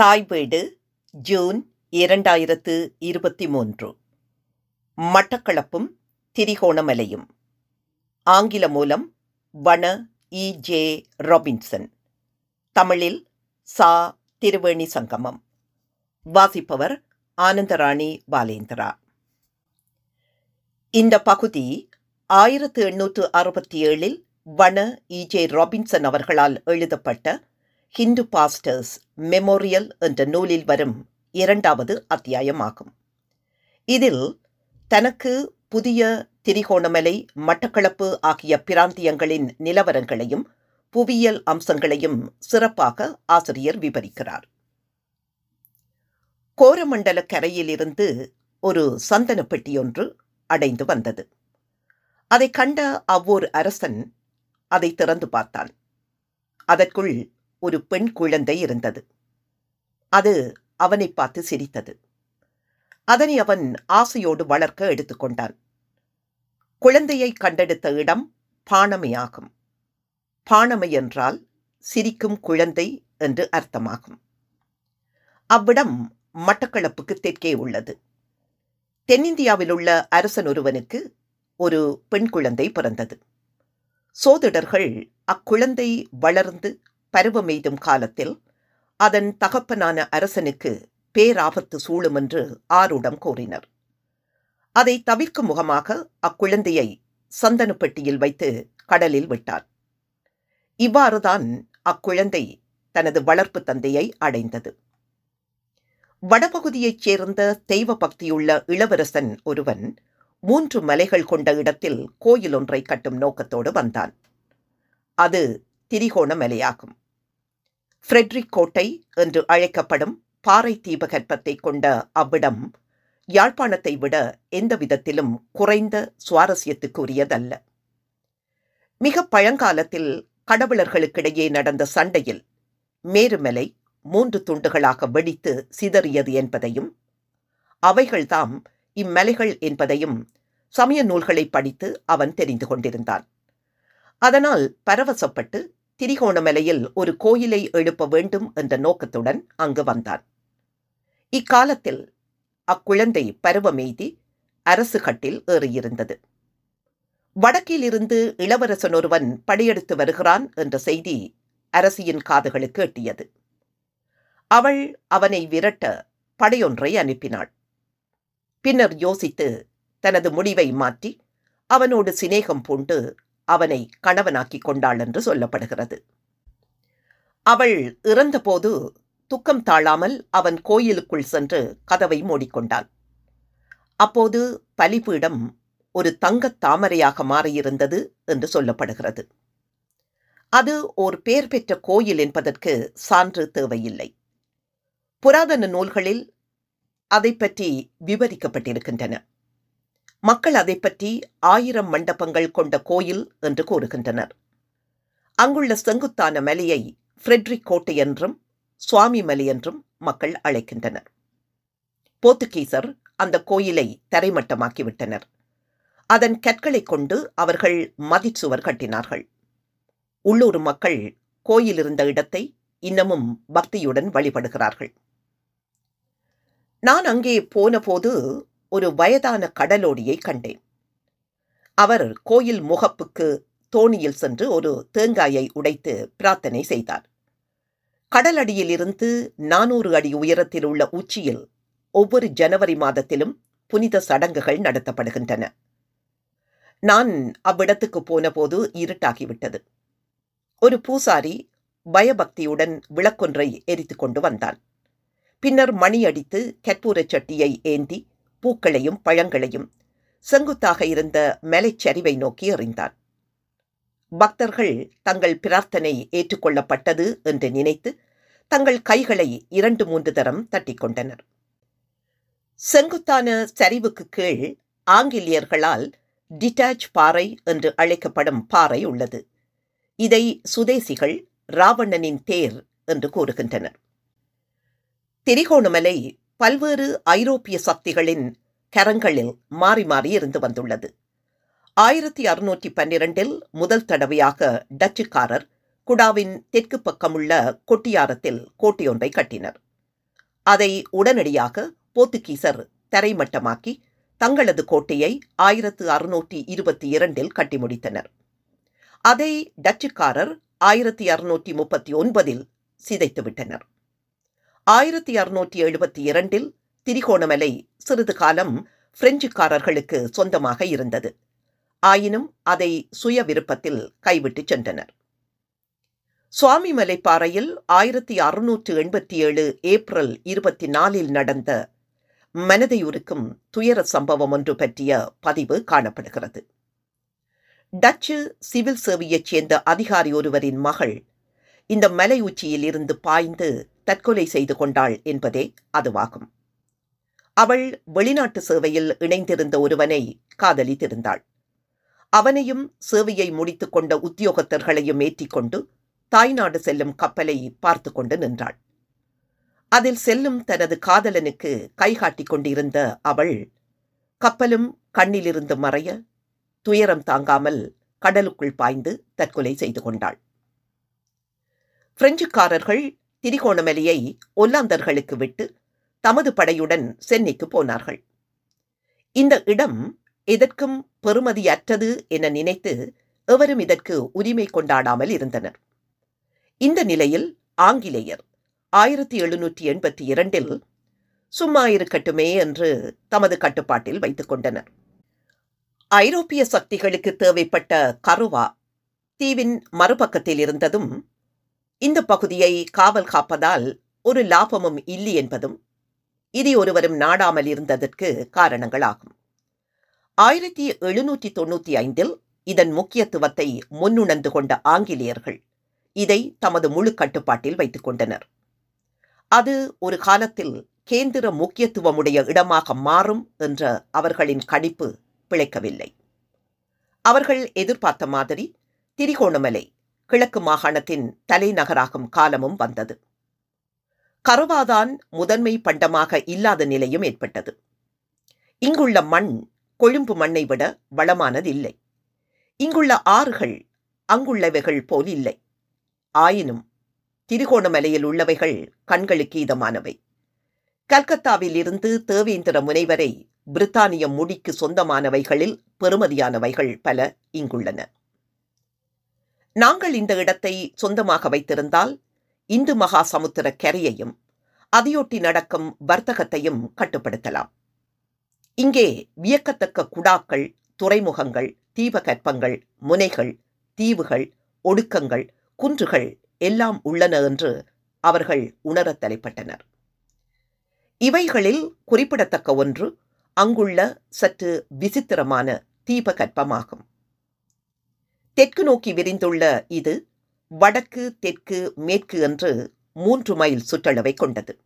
தாய் வீடு ஜூன் இரண்டாயிரத்து இருபத்தி மூன்று. மட்டக்களப்பும் திரிகோணமலையும். ஆங்கில மூலம் வன இ. ஜே. ராபின்சன். தமிழில் சா. திருவேணி சங்கமம். வாசிப்பவர் ஆனந்தராணி பாலேந்திரா. இந்த பகுதி ஆயிரத்து எண்ணூற்று அறுபத்தி ஏழில் வன இ. ஜே. ராபின்சன் அவர்களால் எழுதப்பட்ட ஹிந்து பாஸ்டர்ஸ் மெமோரியல் என்ற நூலில் வரும் இரண்டாவது அத்தியாயமாகும். இதில் தனக்கு புதிய திரிகோணமலை மட்டக்களப்பு ஆகிய பிராந்தியங்களின் நிலவரங்களையும் புவியியல் அம்சங்களையும் சிறப்பாக ஆசிரியர் விவரிக்கிறார். கோரமண்டல கரையிலிருந்து ஒரு சந்தன பெட்டியொன்று அடைந்து வந்தது. அதை கண்ட அவ்வொரு அரசன் அதை திறந்து பார்த்தான். அதற்குள் ஒரு பெண் குழந்தை இருந்தது. அது அவனை பார்த்து சிரித்தது. அதனை அவன் ஆசையோடு வளர்க்க எடுத்துக்கொண்டான் குழந்தையை கண்டெடுத்த இடம் பாணமையாகும் பாணமை என்றால் சிரிக்கும் குழந்தை என்று அர்த்தமாகும். அவ்விடம் மட்டக்களப்புக்கு தெற்கே உள்ளது. தென்னிந்தியாவில் உள்ள அரசன் ஒருவனுக்கு ஒரு பெண் குழந்தை பிறந்தது. சோதிடர்கள் அக்குழந்தை வளர்ந்து பருவமெய்தும் காலத்தில் அதன் தகப்பனான அரசனுக்கு பேராபத்து சூழும் என்று ஆருடம் கூறினர். அதை தவிர்க்கும் முகமாக அக்குழந்தையை சந்தனப்பட்டியில் வைத்து கடலில் விட்டார். இவ்வாறுதான் அக்குழந்தை தனது வளர்ப்பு தந்தையை அடைந்தது. வடபகுதியைச் சேர்ந்த தெய்வ பக்தியுள்ள இளவரசன் ஒருவன் மூன்று மலைகள் கொண்ட இடத்தில் கோயில் ஒன்றை கட்டும் நோக்கத்தோடு வந்தான். அது திரிகோண மலையாகும். ஃப்ரெட்ரிக் கோட்டை என்று அழைக்கப்படும் பாறை தீபகற்பத்தை கொண்ட அவ்விடம் யாழ்ப்பாணத்தை விட எந்த விதத்திலும் குறைந்த சுவாரஸ்யத்துக்குரியதல்ல. மிக பழங்காலத்தில் கடவுளர்களுக்கிடையே நடந்த சண்டையில் மேருமலை மூன்று துண்டுகளாக வெடித்து சிதறியது என்பதையும் அவைகள்தாம் இம்மலைகள் என்பதையும் சமய நூல்களை படித்து அவன் தெரிந்து கொண்டிருந்தான். அதனால் பரவசப்பட்டு திரிகோணமலையில் ஒரு கோயிலை எழுப்ப வேண்டும் என்ற நோக்கத்துடன் அங்கு வந்தான். இக்காலத்தில் அக்குழந்தை பருவமெய்தி அரசு கட்டில் ஏறியிருந்தது. வடக்கிலிருந்து இளவரசன் ஒருவன் படையெடுத்து வருகிறான் என்ற செய்தி அரசியின் காதுகளுக்கு எட்டியது அவள் அவனை விரட்ட படையொன்றை அனுப்பினாள். பின்னர் யோசித்து தனது முடிவை மாற்றி அவனோடு சிநேகம் பூண்டு அவனை கணவனாக்கிக் கொண்டாள் என்று சொல்லப்படுகிறது. அவள் இறந்தபோது துக்கம் தாழாமல் அவன் கோயிலுக்குள் சென்று கதவை மூடிக்கொண்டான் அப்போது பலிபீடம் ஒரு தங்கத் தாமரையாக மாறியிருந்தது என்று சொல்லப்படுகிறது. அது ஓர் பெயர் பெற்ற கோயில் என்பதற்கு சான்று தேவையில்லை. புராதன நூல்களில் அதை பற்றி விவரிக்கப்பட்டிருக்கின்றன. மக்கள் அதை பற்றி ஆயிரம் மண்டபங்கள் கொண்ட கோயில் என்று கூறுகின்றனர். அங்குள்ள செங்குத்தான மலையை ஃப்ரெட்ரிக் கோட்டை என்றும் சுவாமி மலை என்றும் மக்கள் அழைக்கின்றனர். போர்த்துகீசர் அந்த கோயிலை தரைமட்டமாக்கிவிட்டனர். அதன் கற்களை கொண்டு அவர்கள் மதிச்சுவர் கட்டினார்கள். உள்ளூர் மக்கள் கோயில் இருந்த இடத்தை இன்னமும் பக்தியுடன் வழிபடுகிறார்கள். நான் அங்கே போனபோது ஒரு வயதான கடலோடியை கண்டேன். அவர் கோயில் முகப்புக்கு தோணியில் சென்று ஒரு தேங்காயை உடைத்து பிரார்த்தனை செய்தார். கடலடியிலிருந்து நானூறு அடி உயரத்தில் உள்ள உச்சியில் ஒவ்வொரு ஜனவரி மாதத்திலும் புனித சடங்குகள் நடத்தப்படுகின்றன. நான் அவ்விடத்துக்கு போனபோது இருட்டாகிவிட்டது. ஒரு பூசாரி பயபக்தியுடன் விளக்கொன்றை எரித்து கொண்டு வந்தான். பின்னர் மணி அடித்து கற்பூரச் சட்டியை ஏந்தி பூக்களையும் பழங்களையும் செங்குத்தாக இருந்த மலைச்சரிவை நோக்கி எறிந்தான். பக்தர்கள் தங்கள் பிரார்த்தனை ஏற்றுக்கொள்ளப்பட்டது என்று நினைத்து தங்கள் கைகளை இரண்டு மூன்று தரம் தட்டிக்கொண்டனர் செங்குத்தான சரிவுக்கு கீழ் ஆங்கிலேயர்களால் டிட்டாச் பாறை என்று அழைக்கப்படும் பாறை உள்ளது. இதை சுதேசிகள் ராவணனின் தேர் என்று கூறுகின்றனர். திரிகோணமலை பல்வேறு ஐரோப்பிய சக்திகளின் கரங்களில் மாறி மாறி இருந்து வந்துள்ளது. ஆயிரத்தி அறுநூற்றி பன்னிரண்டில் முதல் தடவையாக டச்சுக்காரர் குடாவின் தெற்கு பக்கமுள்ள கொட்டியாரத்தில் கோட்டையொன்றை கட்டினர். அதை உடனடியாக போர்த்துகீசர் தரைமட்டமாக்கி தங்களது கோட்டையை ஆயிரத்து அறுநூற்றி இருபத்தி இரண்டில் கட்டி முடித்தனர். அதை டச்சுக்காரர் ஆயிரத்தி அறுநூற்றி முப்பத்தி ஒன்பதில் சிதைத்துவிட்டனர். ஆயிரத்தி அறுநூற்றி எழுபத்தி இரண்டில் திரிகோணமலை சிறிது காலம் பிரெஞ்சுக்காரர்களுக்கு சொந்தமாக இருந்தது. ஆயினும் அதை சுய விருப்பத்தில் கைவிட்டு சென்றனர். சுவாமி மலைப்பாறையில் ஆயிரத்தி அறுநூற்று எண்பத்தி ஏழு ஏப்ரல் இருபத்தி நாலில் நடந்த மனதை உருக்கும் துயர சம்பவம் ஒன்று பற்றிய பதிவு காணப்படுகிறது. டச்சு சிவில் சேவையைச் சேர்ந்த அதிகாரி ஒருவரின் மகள் இந்த மலை உச்சியில் இருந்து பாய்ந்து தற்கொலை செய்து கொண்டாள் என்பதே அதுவாகும். அவள் வெளிநாட்டு சேவையில் இணைந்திருந்த ஒருவனை காதலித்திருந்தாள். அவனையும் சேவையை முடித்துக் கொண்ட உத்தியோகத்தர்களையும் ஏற்றிக்கொண்டு தாய்நாடு செல்லும் கப்பலை பார்த்து கொண்டு நின்றாள். அதில் செல்லும் தனது காதலனுக்கு கைகாட்டிக் கொண்டிருந்த அவள் கப்பலும் கண்ணிலிருந்து மறைய துயரம் தாங்காமல் கடலுக்குள் பாய்ந்து தற்கொலை செய்து கொண்டாள். பிரெஞ்சுக்காரர்கள் திரிகோணமலையை ஒல்லாந்தர்களுக்கு விட்டு தமது படையுடன் சென்னைக்கு போனார்கள். இந்த இடம் எதற்கும் பெறுமதியற்றது என நினைத்து எவரும் இதற்கு உரிமை கொண்டாடாமல் இருந்தனர். இந்த நிலையில் ஆங்கிலேயர் ஆயிரத்தி எழுநூற்றி எண்பத்தி இரண்டில் சும்மா இருக்கட்டுமே என்று தமது கட்டுப்பாட்டில் வைத்துக் கொண்டனர். ஐரோப்பிய சக்திகளுக்கு தேவைப்பட்ட கருவா தீவின் மறுபக்கத்தில் இருந்ததும் இந்த பகுதியை காவல் காப்பதால் ஒரு லாபமும் இல்லை என்பதும் இதை ஒருவரும் நாடாமல் இருந்ததற்கு காரணங்களாகும். ஆயிரத்தி எழுநூற்றி தொண்ணூற்றி ஐந்தில் இதன் முக்கியத்துவத்தை முன்னுணர்ந்து கொண்ட ஆங்கிலேயர்கள் இதை தமது முழு கட்டுப்பாட்டில் வைத்துக் கொண்டனர். அது ஒரு காலத்தில் கேந்திர முக்கியத்துவமுடைய இடமாக மாறும் என்ற அவர்களின் கணிப்பு பிழைக்கவில்லை. அவர்கள் எதிர்பார்த்த மாதிரி திரிகோணமலை கிழக்கு மாகாணத்தின் தலைநகராகும் காலமும் வந்தது. கருவாதான் முதன்மை பண்டமாக இல்லாத நிலையும் ஏற்பட்டது. இங்குள்ள மண் கொழும்பு மண்ணை விட வளமானதில்லை இங்குள்ள ஆறுகள் அங்குள்ளவைகள் போல் இல்லை. ஆயினும் திருகோணமலையில் உள்ளவைகள் கண்களுக்கு இதமானவை. கல்கத்தாவில் இருந்து தேவேந்திர முனைவரை பிரித்தானிய முடிக்கு சொந்தமானவைகளில் பெறுமதியானவைகள் பல இங்குள்ளன. நாங்கள் இந்த இடத்தை சொந்தமாக வைத்திருந்தால் இந்து மகா சமுத்திர கரையையும் அதையொட்டி நடக்கும் வர்த்தகத்தையும் கட்டுப்படுத்தலாம். இங்கே வியக்கத்தக்க குடாக்கள் துறைமுகங்கள் தீபகற்பங்கள் முனைகள் தீவுகள் ஒடுக்கங்கள் குன்றுகள் எல்லாம் உள்ளன என்று அவர்கள் உணரத் தலைப்பட்டனர். இவைகளில் குறிப்பிடத்தக்க ஒன்று அங்குள்ள சற்று விசித்திரமான தீபகற்பமாகும். தெற்கு நோக்கி விரிந்துள்ள இது வடக்கு தெற்கு மேற்கு என்று மூன்று மைல் சுற்றளவை கொண்டது.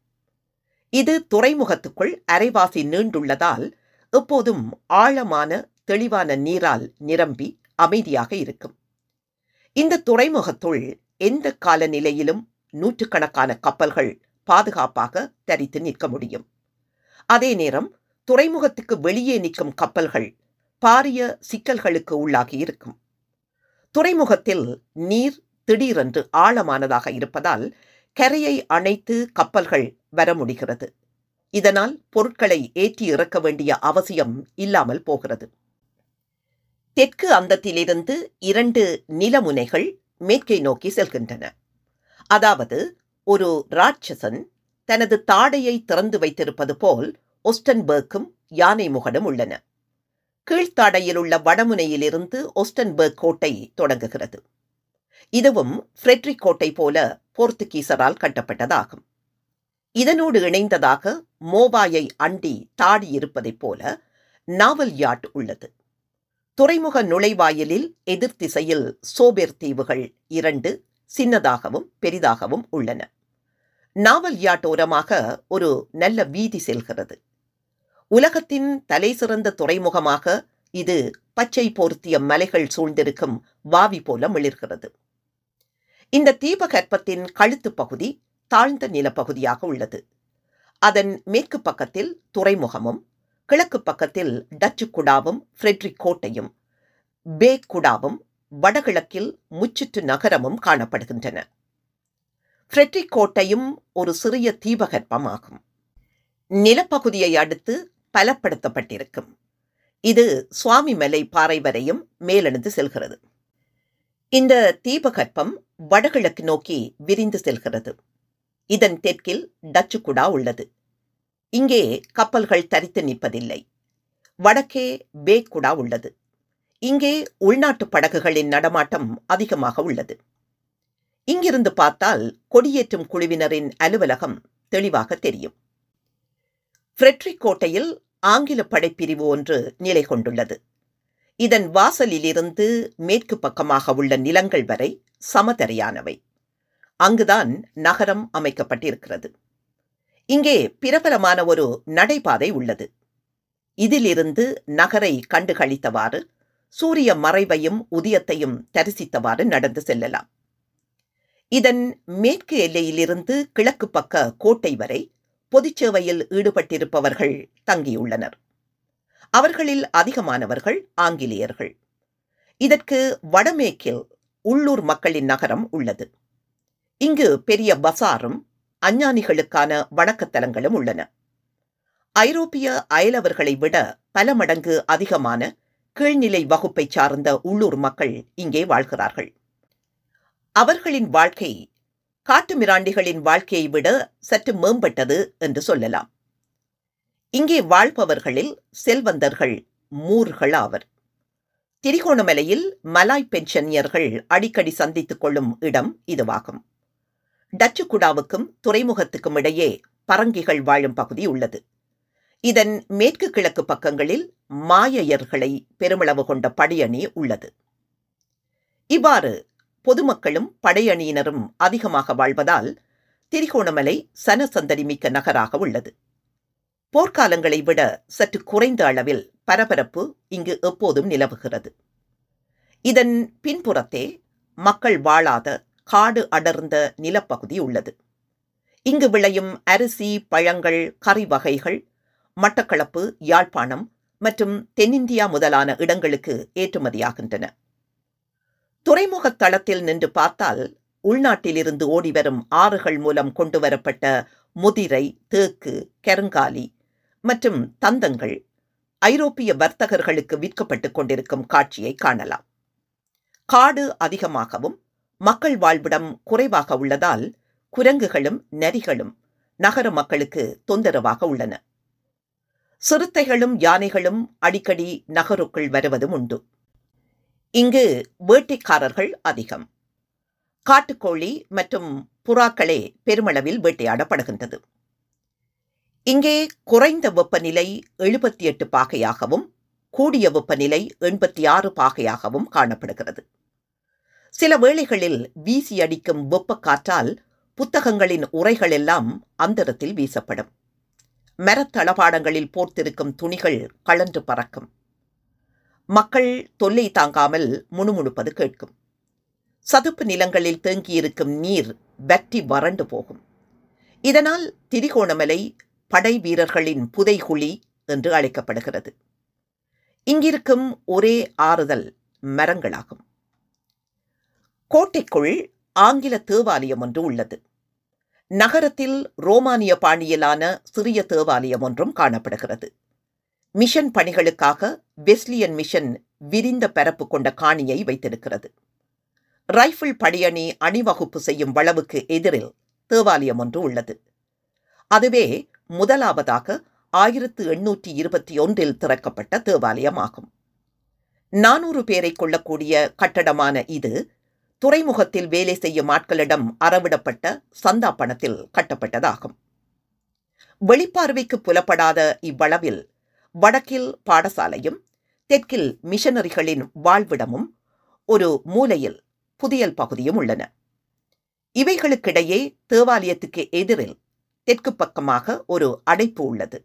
இது துறைமுகத்துக்குள் அரைவாசி நீண்டுள்ளதால் எப்போதும் ஆழமான தெளிவான நீரால் நிரம்பி அமைதியாக இருக்கும். இந்த துறைமுகத்துள் எந்த காலநிலையிலும் நூற்றுக்கணக்கான கப்பல்கள் பாதுகாப்பாக தரித்து நிற்க முடியும். அதே நேரம் துறைமுகத்துக்கு வெளியே நிற்கும் கப்பல்கள் பாரிய சிக்கல்களுக்கு உள்ளாகி இருக்கும். துறைமுகத்தில் நீர் திடீரென்று ஆழமானதாக இருப்பதால் கரையை அணைத்து கப்பல்கள் வர முடிகிறது. இதனால் பொருட்களை ஏற்றி இறக்க வேண்டிய அவசியம் இல்லாமல் போகிறது. தெற்கு அந்தத்திலிருந்து இரண்டு நிலமுனைகள் மேற்கை நோக்கி செல்கின்றன. அதாவது ஒரு ராட்சசன் தனது தாடையை திறந்து வைத்திருப்பது போல் ஒஸ்டன்பர்க்கும் யானை முகடும் உள்ளன. கீழ்த்தாடையில் உள்ள வடமுனையிலிருந்து ஒஸ்டன்பர்க் கோட்டை தொடங்குகிறது. இதுவும் ஃப்ரெட்ரிக் கோட்டை போல போர்த்துகீசரால் கட்டப்பட்டதாகும். இதனோடு இணைந்ததாக மோவாயை அண்டி தாடி இருப்பதைப் போல நாவல் யாட் உள்ளது. துறைமுக நுழைவாயிலில் எதிர் திசையில் சோபெர் தீவுகள் இரண்டு சின்னதாகவும் பெரிதாகவும் உள்ளன. நாவல் யாட் ஓரமாக ஒரு நல்ல வீதி செல்கிறது. உலகத்தின் தலை சிறந்த துறைமுகமாக இது பச்சை போர்த்திய மலைகள் சூழ்ந்திருக்கும் வாவி போல மிளிர்கிறது. இந்த தீபகற்பத்தின் கழுத்து பகுதி தாழ்ந்த நிலப்பகுதியாக உள்ளது. அதன் மேற்கு பக்கத்தில் துறைமுகமும் கிழக்கு பக்கத்தில் டச்சு குடாவும் ஃப்ரெட்ரிக் கோட்டையும் பே குடாவும் வடகிழக்கில் முச்சிட்டு நகரமும் காணப்படுகின்றன. ஃப்ரெட்ரிக் கோட்டையும் ஒரு சிறிய தீபகற்பமாகும் நிலப்பகுதியை அடுத்து பலப்படுத்தப்பட்டிருக்கும். இது சுவாமிமலை பாறை வரையும் மேலெழுந்து செல்கிறது. இந்த தீபகற்பம் வடகிழக்கு நோக்கி விரிந்து செல்கிறது. இதன் தெற்கில் டச்சு குடா உள்ளது. இங்கே கப்பல்கள் தரித்து நிற்பதில்லை. வடக்கே பேக்குடா உள்ளது. இங்கே உள்நாட்டு படகுகளின் நடமாட்டம் அதிகமாக உள்ளது. இங்கிருந்து பார்த்தால் கொடியேற்றும் குழுவினரின் அலுவலகம் தெளிவாக தெரியும். ஃப்ரெட்ரிக் கோட்டையில் ஆங்கில படைப்பிரிவு ஒன்று நிலை கொண்டுள்ளது. இதன் வாசலிலிருந்து மேற்கு பக்கமாக உள்ள நிலங்கள் வரை சமதரையானவை. அங்குதான் நகரம் அமைக்கப்பட்டிருக்கிறது. இங்கே பிரபலமான ஒரு நடைபாதை உள்ளது. இதிலிருந்து நகரை கண்டுகளித்தவாறு சூரிய மறைவையும் உதயத்தையும் தரிசித்தவாறு நடந்து செல்லலாம். இதன் மேற்கு எல்லையிலிருந்து கிழக்கு பக்க கோட்டை வரை பொதுச்சேவையில் ஈடுபட்டிருப்பவர்கள் தங்கியுள்ளனர். அவர்களில் அதிகமானவர்கள் ஆங்கிலேயர்கள். இதற்கு வடமேற்கில் உள்ளூர் மக்களின் நகரம் உள்ளது. இங்கு பெரிய பசாரும் அஞ்ஞானிகளுக்கான வணக்கத்தலங்களும் உள்ளன. ஐரோப்பிய அயலவர்களை விட பல மடங்கு அதிகமான கீழ்நிலை வகுப்பை சார்ந்த உள்ளூர் மக்கள் இங்கே வாழ்கிறார்கள். அவர்களின் வாழ்க்கை காட்டுமிராண்டிகளின் வாழ்க்கையை விட சற்று மேம்பட்டது என்று சொல்லலாம். இங்கே வாழ்பவர்களில் செல்வந்தர்கள் மூர்கள் ஆவர் திரிகோணமலையில் மலாய் பென்ஷனியர்கள் அடிக்கடி சந்தித்துக் கொள்ளும் இடம் இதுவாகும். டச்சு குடாவுக்கும் துறைமுகத்துக்கும் இடையே பரங்கிகள் வாழும் பகுதி உள்ளது. இதன் மேற்கு கிழக்கு பக்கங்களில் மாயையர்களை பெருமளவு கொண்ட படையணி உள்ளது. இவ்வாறு பொதுமக்களும் படையணியினரும் அதிகமாக வாழ்வதால் திரிகோணமலை சனசந்தடி மிக்க நகராக உள்ளது. போர்க்காலங்களை விட சற்று குறைந்த அளவில் பரபரப்பு இங்கு எப்போதும் நிலவுகிறது. இதன் பின்புறத்தே மக்கள் வாழாத காடு அடர்ந்த நிலப்பகுதி உள்ளது. இங்கு விளையும் அரிசி பழங்கள் கறி வகைகள் மட்டக்களப்பு யாழ்ப்பாணம் மற்றும் தென்னிந்தியா முதலான இடங்களுக்கு ஏற்றுமதியாகின்றன. துறைமுகத் தளத்தில் நின்று பார்த்தால் உள்நாட்டிலிருந்து ஓடிவரும் ஆறுகள் மூலம் கொண்டுவரப்பட்ட முதிரை தேக்கு கருங்காலி மற்றும் தந்தங்கள் ஐரோப்பிய வர்த்தகர்களுக்கு விற்கப்பட்டுக் கொண்டிருக்கும் காட்சியை காணலாம். காடு அதிகமாகவும் மக்கள் வாழ்விடம் குறைவாக உள்ளதால் குரங்குகளும் நரிகளும் நகர மக்களுக்கு தொந்தரவாக உள்ளன. சிறுத்தைகளும் யானைகளும் அடிக்கடி நகருக்குள் வருவதும் உண்டு. இங்கு வேட்டைக்காரர்கள் அதிகம். காட்டுக்கோழி மற்றும் புறாக்களே பெருமளவில் வேட்டையாடப்படுகின்றது. இங்கே குறைந்த வெப்பநிலை எழுபத்தி எட்டு பாகையாகவும் கூடிய வெப்பநிலை எண்பத்தி ஆறு பாகையாகவும் காணப்படுகிறது. சில வேளைகளில் வீசி அடிக்கும் வெப்பக்காற்றால் புத்தகங்களின் உரைகள் எல்லாம் அந்தரத்தில் வீசப்படும். மரத்தளபாடங்களில் போர்த்திருக்கும் துணிகள் கழன்று பறக்கும். மக்கள் தொல்லை தாங்காமல் முணுமுணுப்பது கேட்கும். சதுப்பு நிலங்களில் தேங்கியிருக்கும் நீர் வற்றி வறண்டு போகும். இதனால் திரிகோணமலை படை வீரர்களின் புதைகுழி என்று அழைக்கப்படுகிறது. இங்கிருக்கும் ஒரே ஆறுதல் மரங்களாகும். கோட்டைக்குள் ஆங்கில தேவாலயம் ஒன்று உள்ளது. நகரத்தில் ரோமானிய பாணியிலான சிறிய தேவாலயம் ஒன்றும் காணப்படுகிறது. மிஷன் பணிகளுக்காக வெஸ்லியன் மிஷன் விரிந்த பரப்பு கொண்ட காணியை வைத்திருக்கிறது. ரைஃபிள் படையணி அணிவகுப்பு செய்யும் வளவுக்கு எதிரில் தேவாலயம் ஒன்று உள்ளது. அதுவே முதலாவதாக ஆயிரத்து எண்ணூற்றி இருபத்தி ஒன்றில் திறக்கப்பட்ட தேவாலயமாகும் நானூறு பேரை கொள்ளக்கூடிய கட்டடமான இது துறைமுகத்தில் வேலை செய்யும் ஆட்களிடம் அறவிடப்பட்ட சந்தா பணத்தில் கட்டப்பட்டதாகும். வெளிப்பார்வைக்கு புலப்படாத இவ்வளவில் வடக்கில் பாடசாலையும் தெற்கில் மிஷனரிகளின் வாழ்விடமும் ஒரு மூலையில் புதியல் பகுதியும் உள்ளன. இவைகளுக்கிடையே தேவாலயத்துக்கு எதிரில் தெற்கு பக்கமாக ஒரு அடைப்பு உள்ளது.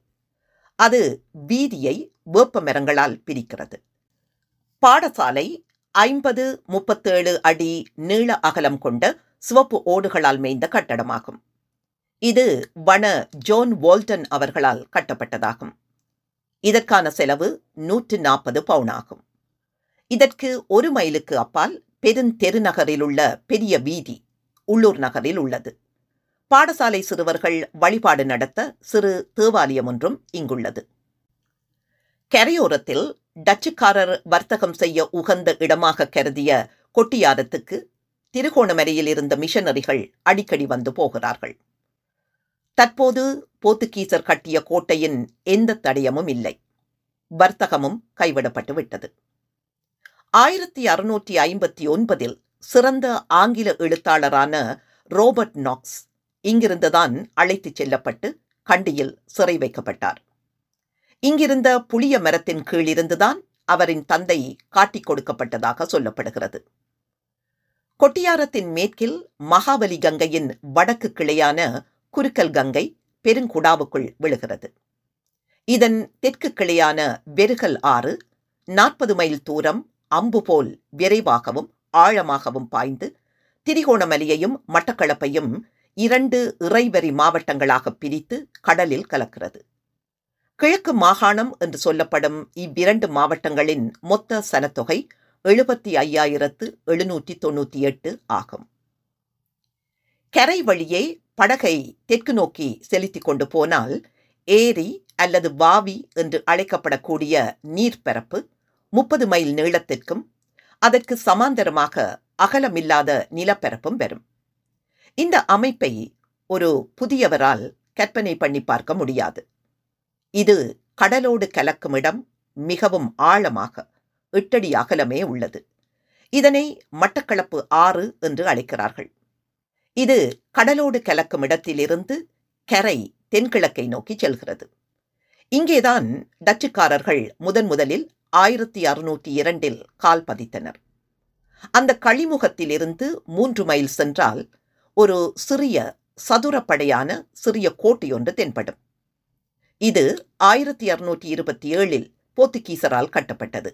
அது வீதியை வேப்ப மரங்களால் பிரிக்கிறது. பாடசாலை ஐம்பது முப்பத்தேழு அடி நீள அகலம் கொண்ட சிவப்பு ஓடுகளால் மேய்ந்த கட்டடமாகும். இது வன ஜோன் வால்டன் அவர்களால் கட்டப்பட்டதாகும். இதற்கான செலவு நூற்று நாற்பது பவுன் ஆகும் இதற்கு ஒரு மைலுக்கு அப்பால் பெருந்தெருநகரில் உள்ள பெரிய வீதி உள்ளூர் நகரில் உள்ளது. பாடசாலை சிறுவர்கள் வழிபாடு நடத்த சிறு தேவாலயம் ஒன்றும் இங்குள்ளது. கரையோரத்தில் டச்சுக்காரர் வர்த்தகம் செய்ய உகந்த இடமாக கருதிய கொட்டியாரத்துக்கு திருகோணமலையில் இருந்த மிஷனரிகள் அடிக்கடி வந்து போகிறார்கள். தற்போது போர்த்துகீசர் கட்டிய கோட்டையின் எந்த தடயமும் இல்லை. வர்த்தகமும் கைவிடப்பட்டு விட்டது. ஆயிரத்தி அறுநூற்றி ஐம்பத்தி ஒன்பதில் சிறந்த ஆங்கில எழுத்தாளரான ரோபர்ட் நாக்ஸ் இங்கிருந்துதான் அழைத்துச் செல்லப்பட்டு கண்டியில் சிறை வைக்கப்பட்டார். இங்கிருந்த புளிய மரத்தின் கீழிருந்துதான் அவரின் தந்தை காட்டிக் கொடுக்கப்பட்டதாக சொல்லப்படுகிறது. கொட்டியாரத்தின் மேற்கில் மகாபலி கங்கையின் வடக்கு கிளையான குருக்கல் கங்கை பெருங்குடாவுக்குள் விழுகிறது. இதன் தெற்கு கிளையான வெறுகல் ஆறு நாற்பது மைல் தூரம் அம்பு போல் விரைவாகவும் ஆழமாகவும் பாய்ந்து திரிகோணமலையையும் மட்டக்களப்பையும் இரண்டு இறைவரி மாவட்டங்களாக பிரித்து கடலில் கலக்கிறது. கிழக்கு மாகாணம் என்று சொல்லப்படும் இவ்விரண்டு மாவட்டங்களின் மொத்த சனத்தொகை எழுபத்தி ஐயாயிரத்து எழுநூற்றி தொண்ணூற்றி எட்டு ஆகும். கரை வழியே படகை தெற்கு நோக்கி செலுத்திக் கொண்டு போனால் ஏரி அல்லது வாவி என்று அழைக்கப்படக்கூடிய நீர்ப்பரப்பு முப்பது மைல் நீளத்திற்கும் அதற்கு சமாந்தரமாக அகலமில்லாத நிலப்பரப்பும் வரும் இந்த அமைப்பை ஒரு புதியவரால் கற்பனை பண்ணி பார்க்க முடியாது. இது கடலோடு கலக்கும் இடம் மிகவும் ஆழமாக எட்டடி அகலமே உள்ளது. இதனை மட்டக்களப்பு ஆறு என்று அழைக்கிறார்கள். இது கடலோடு கலக்கும் இடத்திலிருந்து கரை தென்கிழக்கை நோக்கி செல்கிறது. இங்கேதான் டச்சுக்காரர்கள் முதன் முதலில் ஆயிரத்தி அறுநூற்றி இரண்டில் கால் பதித்தனர். அந்த களிமுகத்திலிருந்து மூன்று மைல் சென்றால் ஒரு சிறிய சதுரப்படையான சிறிய கோட்டையொன்று தென்படும். இது ஆயிரத்தி அறுநூற்றி இருபத்தி ஏழில் போர்த்துகீசரால் கட்டப்பட்டது.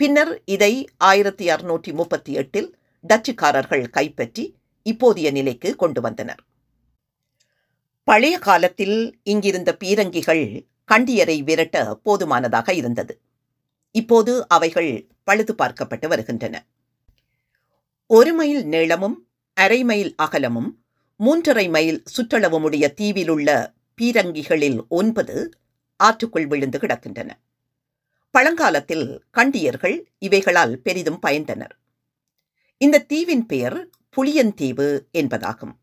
பின்னர் இதை ஆயிரத்தி அறுநூற்றி முப்பத்தி எட்டில் டச்சுக்காரர்கள் கைப்பற்றி இப்போதைய நிலைக்கு கொண்டு வந்தனர். பழைய காலத்தில் இங்கிருந்த பீரங்கிகள் கண்டியரை விரட்ட போதுமானதாக இருந்தது. இப்போது அவைகள் பழுது பார்க்கப்பட்டு வருகின்றன. ஒரு மைல் நீளமும் அரை மைல் அகலமும் மூன்றரை மைல் சுற்றளவுமுடைய தீவிலுள்ள பீரங்கிகளில் ஒன்பது ஆற்றுக்குள் விழுந்து கிடக்கின்றன. பழங்காலத்தில் கண்டியர்கள் இவைகளால் பெரிதும் பயந்தனர். இந்த தீவின் பெயர் புளியந்தீவு என்பதாகும்.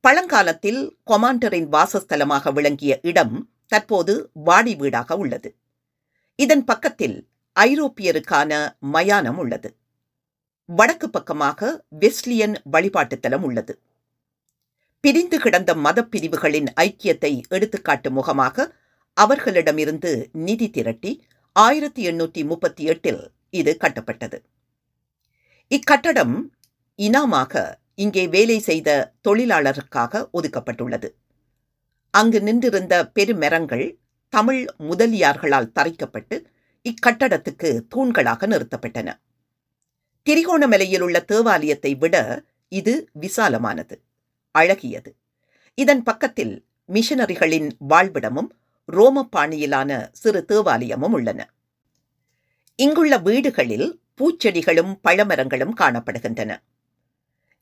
பழங்காலத்தில் கொமாண்டரின் வாசஸ்தலமாக விளங்கிய இடம் தற்போது வாடி வீடாக உள்ளது. இதன் பக்கத்தில் ஐரோப்பியருக்கான மயானம் உள்ளது. வடக்கு பக்கமாக வெஸ்லியன் வழிபாட்டுத்தலம் உள்ளது. பிரிந்து கிடந்த மதப்பிரிவுகளின் ஐக்கியத்தை எடுத்துக்காட்டும் முகமாக அவர்களிடமிருந்து நிதி திரட்டி ஆயிரத்தி எண்ணூற்றி முப்பத்தி எட்டில் இது கட்டப்பட்டது. இக்கட்டடம் இனாமாக இங்கே வேலை செய்த தொழிலாளருக்காக ஒதுக்கப்பட்டுள்ளது. அங்கு நின்றிருந்த பெருமரங்கள் தமிழ் முதலியார்களால் தரைக்கப்பட்டு இக்கட்டடத்துக்கு தூண்களாக நிறுத்தப்பட்டன. திரிகோணமலையில் உள்ள தேவாலயத்தை விட இது விசாலமானது அழகியது. இதன் பக்கத்தில் மிஷனரிகளின் வாழ்விடமும் ரோம பாணியிலான சிறு தேவாலயமும் உள்ளன. இங்குள்ள வீடுகளில் பூச்செடிகளும் பழமரங்களும் காணப்படுகின்றன.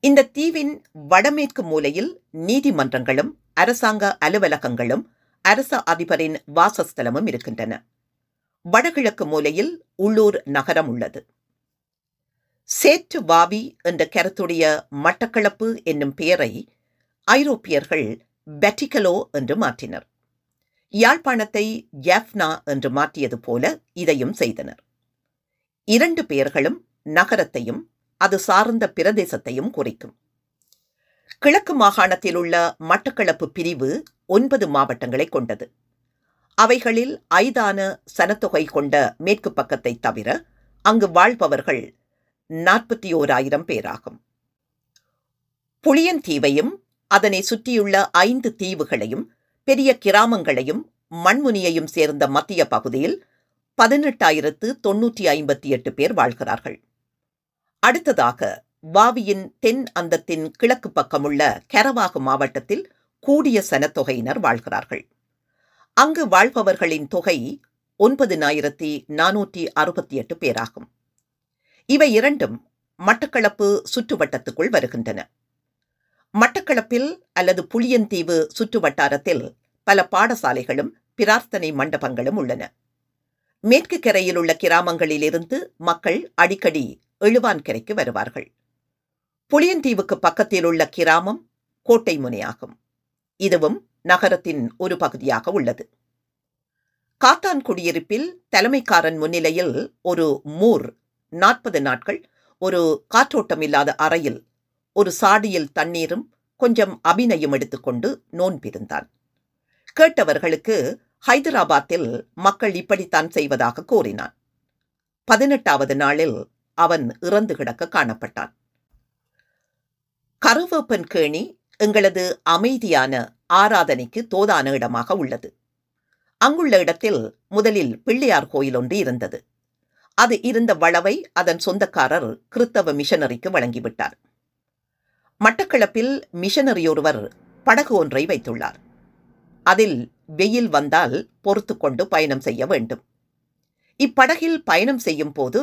இந்த தீவின் வடமேற்கு மூலையில் நீதிமன்றங்களும் அரசாங்க அலுவலகங்களும் அரச அதிபரின் வாசஸ்தலமும் இருக்கின்றன. வடகிழக்கு மூலையில் உள்ளூர் நகரம் உள்ளது. சேற்று வாவி என்ற கருத்துடைய மட்டக்களப்பு என்னும் பெயரை ஐரோப்பியர்கள் பெட்டிகலோ என்று மாற்றினர். யாழ்ப்பாணத்தை ஜாஃப்னா என்று மாற்றியது போல இதையும் செய்தனர். இரண்டு பெயர்களும் நகரத்தையும் அது சார்ந்த பிரதேசத்தையும் குறிக்கும். கிழக்கு மாகாணத்தில் உள்ள மட்டக்களப்பு பிரிவு ஒன்பது மாவட்டங்களை கொண்டது. அவைகளில் ஐதான சனத்தொகை கொண்ட மேற்கு பக்கத்தை தவிர அங்கு வாழ்பவர்கள் நாற்பத்தி ஓராயிரம் பேராகும். புளியந்தீவையும் அதனை சுற்றியுள்ள ஐந்து தீவுகளையும் பெரிய கிராமங்களையும் மண்முனியையும் சேர்ந்த மத்திய பகுதியில் பதினெட்டாயிரத்து தொன்னூற்றி ஐம்பத்தி எட்டு பேர் வாழ்கிறார்கள். அடுத்ததாக வாவியின் தென் அந்தத்தின் கிழக்கு பக்கமுள்ள கரவாகு மாவட்டத்தில் கூடிய சனத்தொகையினர் வாழ்கிறார்கள். அங்கு வாழ்பவர்களின் தொகை ஒன்பதினாயிரத்தி நானூற்றி அறுபத்தி எட்டு பேராகும். இவை இரண்டும் மட்டக்களப்பு சுற்றுவட்டத்துக்குள் வருகின்றன. மட்டக்களப்பில் அல்லது புளியந்தீவு சுற்று வட்டாரத்தில் பல பாடசாலைகளும் பிரார்த்தனை மண்டபங்களும் உள்ளன. மேற்கு கரையில் உள்ள கிராமங்களிலிருந்து மக்கள் அடிக்கடி எழுவான் கரைக்கு வருவார்கள். புளியந்தீவுக்கு பக்கத்தில் உள்ள கிராமம் கோட்டை முனையாகும். இதுவும் நகரத்தின் ஒரு பகுதியாக உள்ளது. காத்தான் குடியிருப்பில் தலைமைக்காரன் முன்னிலையில் ஒரு மூர் நாற்பது நாட்கள் ஒரு காற்றோட்டம் இல்லாத அறையில் ஒரு சாடியில் தண்ணீரும் கொஞ்சம் அபிநயம் எடுத்துக்கொண்டு நோன்பிருந்தான் கேட்டவர்களுக்கு ஹைதராபாத்தில் மக்கள் இப்படித்தான் செய்வதாக கூறினான். பதினெட்டாவது நாளில் அவன் இறந்து கிடக்க காணப்பட்டான். கருவேப்பன் கேணி எங்களது அமைதியான ஆராதனைக்கு தோதான இடமாக உள்ளது. அங்குள்ள இடத்தில் முதலில் பிள்ளையார் கோயில் ஒன்று இருந்தது. அது இருந்த வளவை அதன் சொந்தக்காரர் கிறித்தவ மிஷனரிக்கு வழங்கிவிட்டார். மட்டக்களப்பில் மிஷனரி ஒருவர் படகு ஒன்றை வைத்துள்ளார். அதில் வெயில் வந்தால் பொறுத்து கொண்டு பயணம் செய்ய வேண்டும். இப்படகில் பயணம் செய்யும் போது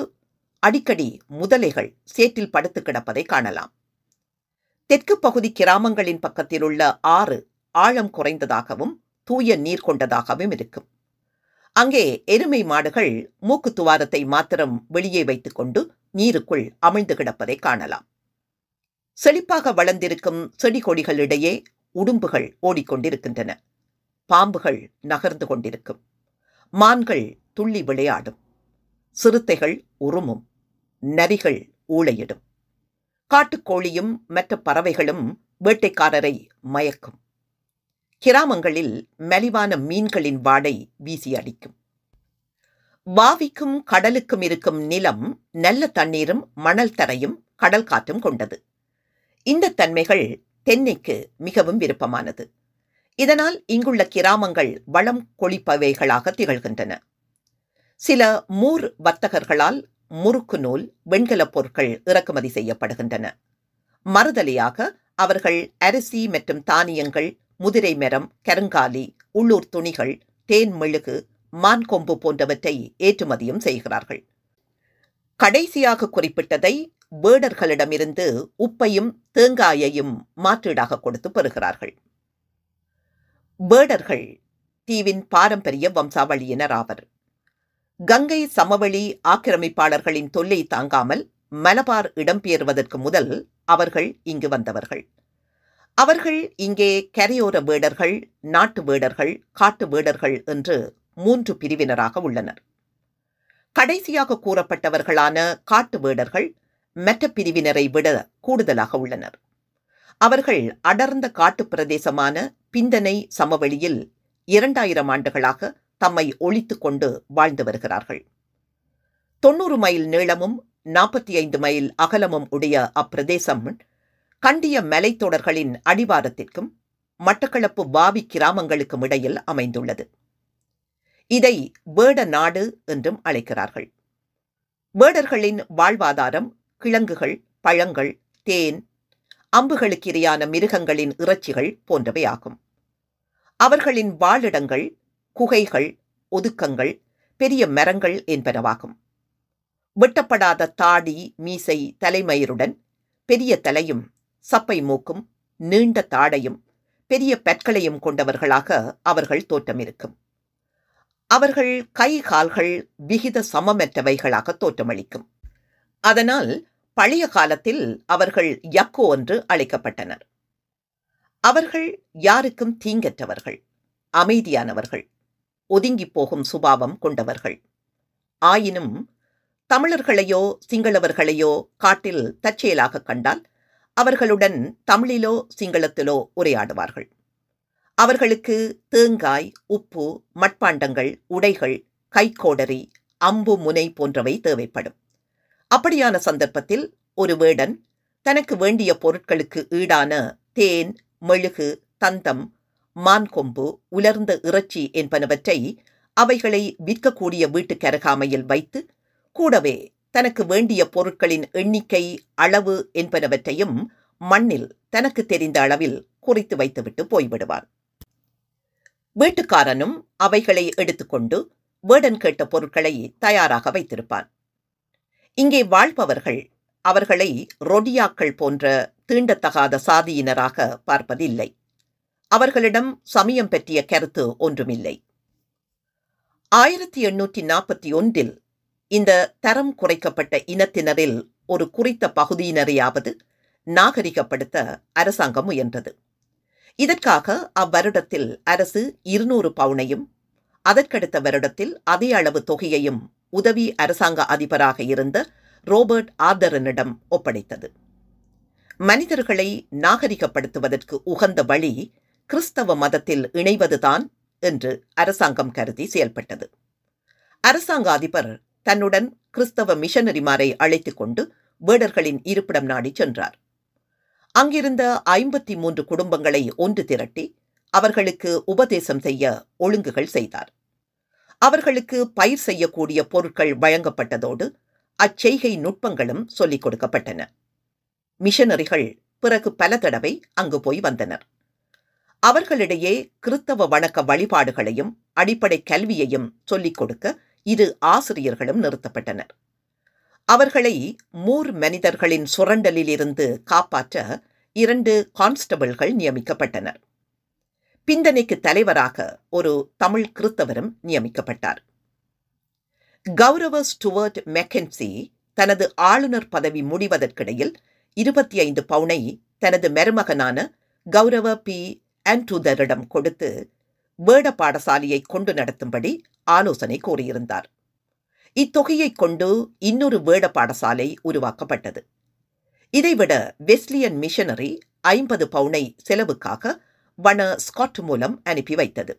அடிக்கடி முதலைகள் சேற்றில் படுத்து கிடப்பதை காணலாம். தெற்கு பகுதி கிராமங்களின் பக்கத்தில் உள்ள ஆறு ஆழம் குறைந்ததாகவும் தூய நீர் கொண்டதாகவும் இருக்கும். அங்கே எருமை மாடுகள் மூக்கு துவாரத்தை மாத்திரம் வெளியே வைத்துக்கொண்டு நீருக்குள் அமிழ்ந்து கிடப்பதை காணலாம். செழிப்பாக வளர்ந்திருக்கும் செடி கொடிகளிடையே உடும்புகள் ஓடிக்கொண்டிருக்கின்றன. பாம்புகள் நகர்ந்து கொண்டிருக்கும். மான்கள் துள்ளி விளையாடும். சிறுத்தைகள் உருமும் நரிகள் ஊளையிடும் காட்டுக்கோழியும் மற்ற பறவைகளும் வேட்டைக்காரரை மயக்கும். கிராமங்களில் மலிவான மீன்களின் வாடை வீசி அடிக்கும். வாவிக்கும் கடலுக்கும் இருக்கும் நிலம் நல்ல தண்ணீரும் மணல் தரையும் கடல் காற்றும் கொண்டது. இந்த தன்மைகள் தென்னைக்கு மிகவும் விருப்பமானது. இதனால் இங்குள்ள கிராமங்கள் வளம் கொழிப்பவைகளாக திகழ்கின்றன. சில மூர் வர்த்தகர்களால் முறுக்கு நூல் வெண்கலப் பொருட்கள் இறக்குமதி செய்யப்படுகின்றன. மறுதலையாக அவர்கள் அரிசி மற்றும் தானியங்கள் முதிரை மரம் கருங்காலி உள்ளூர் துணிகள் தேன் மெழுகு மான் கொம்பு போன்றவற்றை ஏற்றுமதியும் செய்கிறார்கள். கடைசியாக குறிப்பிட்டதை வேடர்களிடமிருந்து உப்பையும் தேங்காயையும் மாற்றீடாக கொடுத்து பெறுகிறார்கள். வேடர்கள் தீவின் பாரம்பரிய வம்சாவளியினர் ஆவர். கங்கை சமவெளி ஆக்கிரமிப்பாளர்களின் தொல்லை தாங்காமல் மலபார் இடம்பெயர்வதற்கு முதல் அவர்கள் இங்கு வந்தவர்கள். அவர்கள் இங்கே கரையோர வேடர்கள் நாட்டு வேடர்கள் காட்டு வேடர்கள் என்று மூன்று பிரிவினராக உள்ளனர். கடைசியாக கூறப்பட்டவர்களான காட்டு வேடர்கள் மற்ற பிரிவினரை விட கூடுதலாக உள்ளனர். அவர்கள் அடர்ந்த காட்டு பிரதேசமான பிந்தனை சமவெளியில் இரண்டாயிரம் ஆண்டுகளாக தம்மை ஒழித்துக் கொண்டு வாழ்ந்து வருகிறார்கள். தொன்னூறு மைல் நீளமும் நாற்பத்தி ஐந்து மைல் அகலமும் உடைய அப்பிரதேசம் கண்டிய மலைத்தொடர்களின் அடிவாரத்திற்கும் மட்டக்களப்பு வாவி கிராமங்களுக்கும் இடையில் அமைந்துள்ளது. இதை வேட நாடு என்றும் அழைக்கிறார்கள். வேடர்களின் வாழ்வாதாரம் கிழங்குகள் பழங்கள் தேன் அம்புகளுக்கிரையான மிருகங்களின் இறைச்சிகள் போன்றவை ஆகும் அவர்களின் வாழிடங்கள் குகைகள் ஒதுக்கங்கள் பெரிய மரங்கள் என்பனவாகும். வெட்டப்படாத தாடி மீசை தலைமயிருடன் பெரிய தலையும் சப்பை மூக்கும் நீண்ட தாடையும் பெரிய பற்களையும் கொண்டவர்களாக அவர்கள் தோற்றமிருக்கும். அவர்கள் கை கால்கள் விகித சமமற்றவைகளாக தோற்றமளிக்கும். அதனால் பழைய காலத்தில் அவர்கள் யக்கோ என்று அழைக்கப்பட்டனர். அவர்கள் யாருக்கும் தீங்கற்றவர்கள் அமைதியானவர்கள் ஒதுங்கி போகும் சுபாவம் கொண்டவர்கள். ஆயினும் தமிழர்களையோ சிங்களவர்களையோ காட்டில் தற்செயலாக கண்டால் அவர்களுடன் தமிழிலோ சிங்களத்திலோ உரையாடுவார்கள். அவர்களுக்கு தேங்காய் உப்பு மட்பாண்டங்கள் உடைகள் கைக்கோடரி அம்பு முனை போன்றவை தேவைப்படும். அப்படியான சந்தர்ப்பத்தில் ஒரு வேடன் தனக்கு வேண்டிய பொருட்களுக்கு ஈடான தேன் மெழுகு தந்தம் மான்கொம்பு உலர்ந்த இறைச்சி என்பனவற்றை அவைகளை விற்கக்கூடிய வீட்டுக்கு அருகாமையில் வைத்து கூடவே தனக்கு வேண்டிய பொருட்களின் எண்ணிக்கை அளவு என்பனவற்றையும் மண்ணில் தனக்கு தெரிந்த அளவில் குறித்து வைத்துவிட்டு போய்விடுவான். வீட்டுக்காரனும் அவைகளை எடுத்துக்கொண்டு வேடன் கேட்ட பொருட்களை தயாராக வைத்திருப்பான். இங்கே வாழ்பவர்கள் அவர்களை ரொடியாக்கள் போன்ற தீண்டத்தகாத சாதியினராக பார்ப்பதில்லை. அவர்களிடம் சமயம் பற்றிய கருத்து ஒன்றுமில்லை. ஆயிரத்தி எண்ணூற்றி நாற்பத்தி ஒன்றில் இந்த தரம் குறைக்கப்பட்ட இனத்தினரில் ஒரு குறித்த பகுதியினரையாவது நாகரிகப்படுத்த அரசாங்கம் முயன்றது. இதற்காக அவ்வருடத்தில் அரசு இருநூறு பவுனையும் அதற்கடுத்த வருடத்தில் அதே அளவு தொகையையும் உதவி அரசாங்க அதிபராக இருந்த ரோபர்ட் ஆர்தரனிடம் ஒப்படைத்தது. மனிதர்களை நாகரிகப்படுத்துவதற்கு உகந்த வழி கிறிஸ்தவ மதத்தில் இணைவதுதான் என்று அரசாங்கம் கருதி செயல்பட்டது. அரசாங்க அதிபர் தன்னுடன் கிறிஸ்தவ மிஷனரிமாரை அழைத்துக் கொண்டு வேடர்களின் இருப்பிடம் நாடி சென்றார். அங்கிருந்த ஐம்பத்தி மூன்று குடும்பங்களை ஒன்று திரட்டி அவர்களுக்கு உபதேசம் செய்ய ஒழுங்குகள் செய்தார். அவர்களுக்கு பயிர் செய்யக்கூடிய பொருட்கள் வழங்கப்பட்டதோடு அச்செய்கை நுட்பங்களும் சொல்லிக் கொடுக்கப்பட்டன. மிஷனரிகள் பிறகு பல தடவை அங்கு போய் வந்தனர். அவர்களிடையே கிறித்தவ வணக்க வழிபாடுகளையும் அடிப்படை கல்வியையும் சொல்லிக் கொடுக்க இரு ஆசிரியர்களும் நிறுத்தப்பட்டனர். அவர்களை மூர் மனிதர்களின் சுரண்டலிலிருந்து காப்பாற்ற இரண்டு கான்ஸ்டபிள்கள் நியமிக்கப்பட்டனர். பிந்தனைக்கு தலைவராக ஒரு தமிழ் கிறித்தவரும் நியமிக்கப்பட்டார். கௌரவ ஸ்டுவர்ட் மெக்கன்சி தனது ஆளுநர் பதவி முடிவதற்கிடையில் இருபத்தி ஐந்து பவுனை தனது மருமகனான கௌரவ பி. ஆண்ட்ரூதரிடம் கொடுத்து வேட பாடசாலையை கொண்டு நடத்தும்படி ஆலோசனை கூறியிருந்தார் இத்தொகையை கொண்டு இன்னொரு வேட பாடசாலை உருவாக்கப்பட்டது. இதைவிட வெஸ்லியன் மிஷனரி ஐம்பது பவுனை செலவுக்காக வன ஸ்காட் மூலம் அனுப்பி வைத்தது.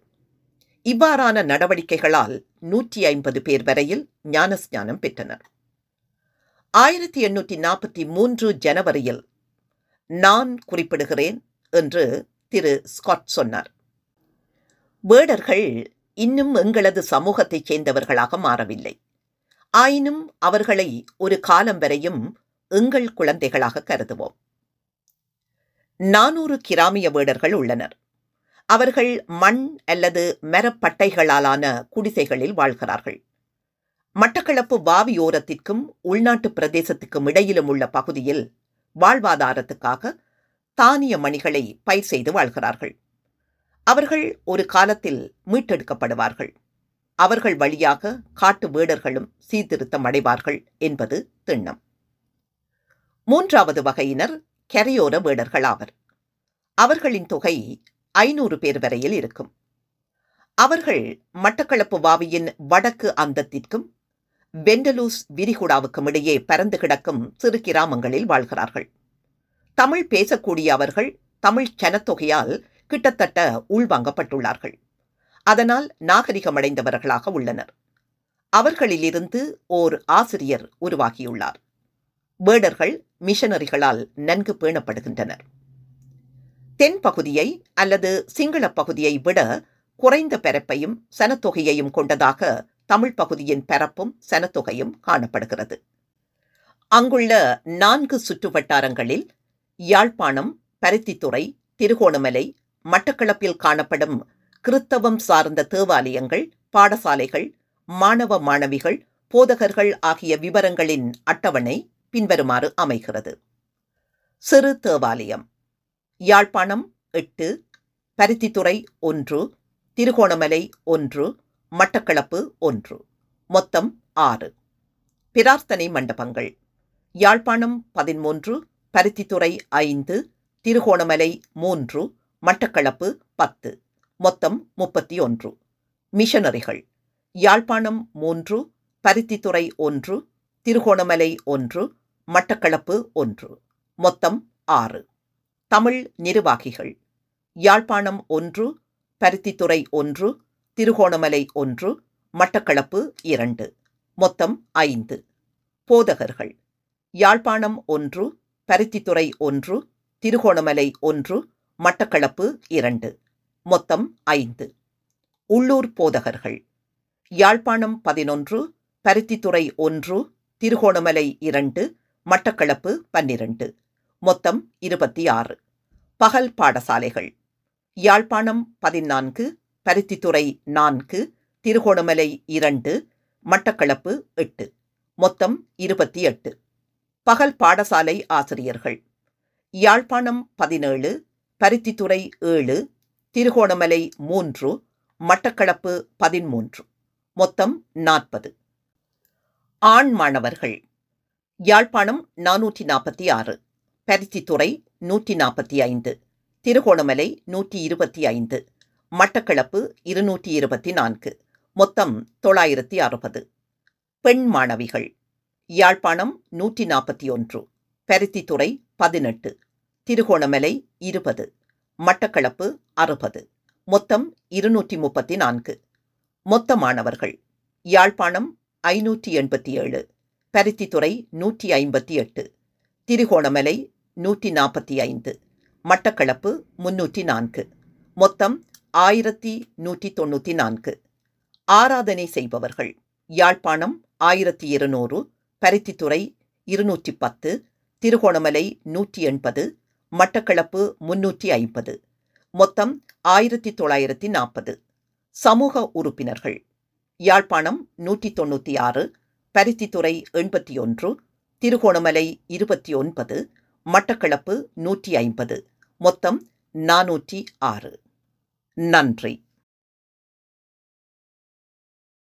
இவ்வாறான நடவடிக்கைகளால் நூற்றி ஐம்பது பேர் வரையில் ஞானஸ்ஞானம் பெற்றனர். ஆயிரத்தி எண்ணூற்றி நாற்பத்தி மூன்று ஜனவரியில் நான் குறிப்பிடுகிறேன் என்று திரு ஸ்காட் சொன்னார். வேடர்கள் இன்னும் எங்களது சமூகத்தைச் சேர்ந்தவர்களாக மாறவில்லை. ஆயினும் அவர்களை ஒரு காலம் வரையும் எங்கள் குழந்தைகளாக கருதுவோம். நானூறு கிராமிய வேடர்கள் உள்ளனர். அவர்கள் மண் அல்லது மரப்பட்டைகளாலான குடிசைகளில் வாழ்கிறார்கள். மட்டக்களப்பு வாவியோரத்திற்கும் உள்நாட்டு பிரதேசத்துக்கும் இடையிலும் உள்ள பகுதியில் வாழ்வாதாரத்துக்காக தானிய மணிகளை பயிர் செய்து வாழ்கிறார்கள். அவர்கள் ஒரு காலத்தில் மீட்டெடுக்கப்படுவார்கள். அவர்கள் வழியாக காட்டு வேடர்களும் சீர்திருத்தம் அடைவார்கள் என்பது திண்ணம். மூன்றாவது வகையினர் கரையோர வேடர்களாவர் அவர்களின் தொகை ஐநூறு பேர் வரையில் இருக்கும். அவர்கள் மட்டக்களப்பு வாவியின் வடக்கு அந்தத்திற்கும் வெண்டலூஸ் விரிகுடாவுக்கும் இடையே பறந்து கிடக்கும் சிறு கிராமங்களில் வாழ்கிறார்கள். தமிழ் பேசக்கூடிய அவர்கள் தமிழ் சனத்தொகையால் கிட்டத்தட்ட உள்வாங்கப்பட்டுள்ளார்கள். அதனால் நாகரிகமடைந்தவர்களாக உள்ளனர். அவர்களிலிருந்து ஓர் ஆசிரியர் உருவாகியுள்ளார். வேடர்கள் மிஷனரிகளால் நன்கு பேணப்படுகின்றனர். தென் பகுதியை அல்லது சிங்கள பகுதியை விட குறைந்த பரப்பையும் சனத்தொகையையும் கொண்டதாக தமிழ் பகுதியின் பரப்பும் சனத்தொகையும் காணப்படுகிறது. அங்குள்ள நான்கு சுற்று வட்டாரங்களில் யாழ்ப்பாணம் பருத்தித்துறை திருகோணமலை மட்டக்களப்பில் காணப்படும் கிறித்தவம் சார்ந்த தேவாலயங்கள் பாடசாலைகள் மாணவ மாணவிகள் போதகர்கள் ஆகிய விவரங்களின் அட்டவணை பின்வருமாறு அமைகிறது. சிறு தேவாலயம். யாழ்ப்பாணம் எட்டு பருத்தித்துறை ஒன்று திருகோணமலை ஒன்று மட்டக்களப்பு ஒன்று மொத்தம் ஆறு. பிரார்த்தனை மண்டபங்கள். யாழ்ப்பாணம் பதிமூன்று பருத்தித்துறை ஐந்து திருகோணமலை மூன்று மட்டக்களப்பு பத்து மொத்தம் முப்பத்தி ஒன்று மிஷனரிகள். யாழ்ப்பாணம் மூன்று பருத்தித்துறை ஒன்று திருகோணமலை ஒன்று மட்டக்களப்பு ஒன்று மொத்தம் ஆறு. தமிழ் நிர்வாகிகள். யாழ்ப்பாணம் ஒன்று பருத்தித்துறை ஒன்று திருகோணமலை ஒன்று மட்டக்களப்பு இரண்டு மொத்தம் ஐந்து. போதகர்கள். யாழ்ப்பாணம் ஒன்று பருத்தித்துறை ஒன்று திருகோணமலை ஒன்று மட்டக்களப்பு இரண்டு மொத்தம் ஐந்து. உள்ளூர் போதகர்கள். யாழ்ப்பாணம் பதினொன்று பருத்தித்துறை ஒன்று திருகோணமலை இரண்டு மட்டக்களப்பு பன்னிரண்டு மொத்தம் இருபத்தி ஆறு பகல் பாடசாலைகள். யாழ்ப்பாணம் பதினான்கு பருத்தித்துறை நான்கு திருகோணமலை இரண்டு மட்டக்களப்பு எட்டு மொத்தம் இருபத்தி எட்டு பகல் பாடசாலை ஆசிரியர்கள். யாழ்ப்பாணம் பதினேழு பருத்தித்துறை ஏழு திருகோணமலை மூன்று மட்டக்களப்பு பதிமூன்று மொத்தம் நாற்பது. ஆண் மாணவர்கள். யாழ்ப்பாணம் நானூற்றி நாற்பத்தி ஆறு பருத்தித்துறை நூற்றி நாற்பத்தி ஐந்து திருகோணமலை நூற்றி இருபத்தி ஐந்து மட்டக்களப்பு இருநூற்றி இருபத்தி நான்கு மொத்தம் தொள்ளாயிரத்தி அறுபது. பெண் மாணவிகள் யாழ்ப்பாணம் நூற்றி நாற்பத்தி ஒன்று பருத்தித்துறை பதினெட்டு திருகோணமலை இருபது மட்டக்களப்பு அறுபது மொத்தம் இருநூற்றி முப்பத்தி நான்கு. மொத்த மாணவர்கள் யாழ்ப்பாணம் ஐநூற்றி எண்பத்தி ஏழு பருத்தித்துறை நூற்றி ஐம்பத்தி எட்டு திருகோணமலை நூற்றி நாற்பத்தி ஐந்து மட்டக்களப்பு முன்னூற்றி நான்கு மொத்தம் ஆயிரத்தி நூற்றி தொண்ணூற்றி நான்கு ஆராதனை செய்பவர்கள் யாழ்ப்பாணம் ஆயிரத்தி இருநூறு பருத்தித்துறை இருநூற்றி பத்து திருகோணமலை நூற்றி எண்பது மட்டக்களப்பு முன்னூற்றி ஐம்பது மொத்தம் ஆயிரத்தி தொள்ளாயிரத்தி நாற்பது சமூக உறுப்பினர்கள் யாழ்ப்பாணம் நூற்றி தொண்ணூற்றி ஆறு பருத்தித்துறை எண்பத்தி ஒன்று திருகோணமலை இருபத்தி ஒன்பது மட்டக்களப்பு நூற்றி ஐம்பது. மொத்தம் நானூற்றி ஆறு. நன்றி.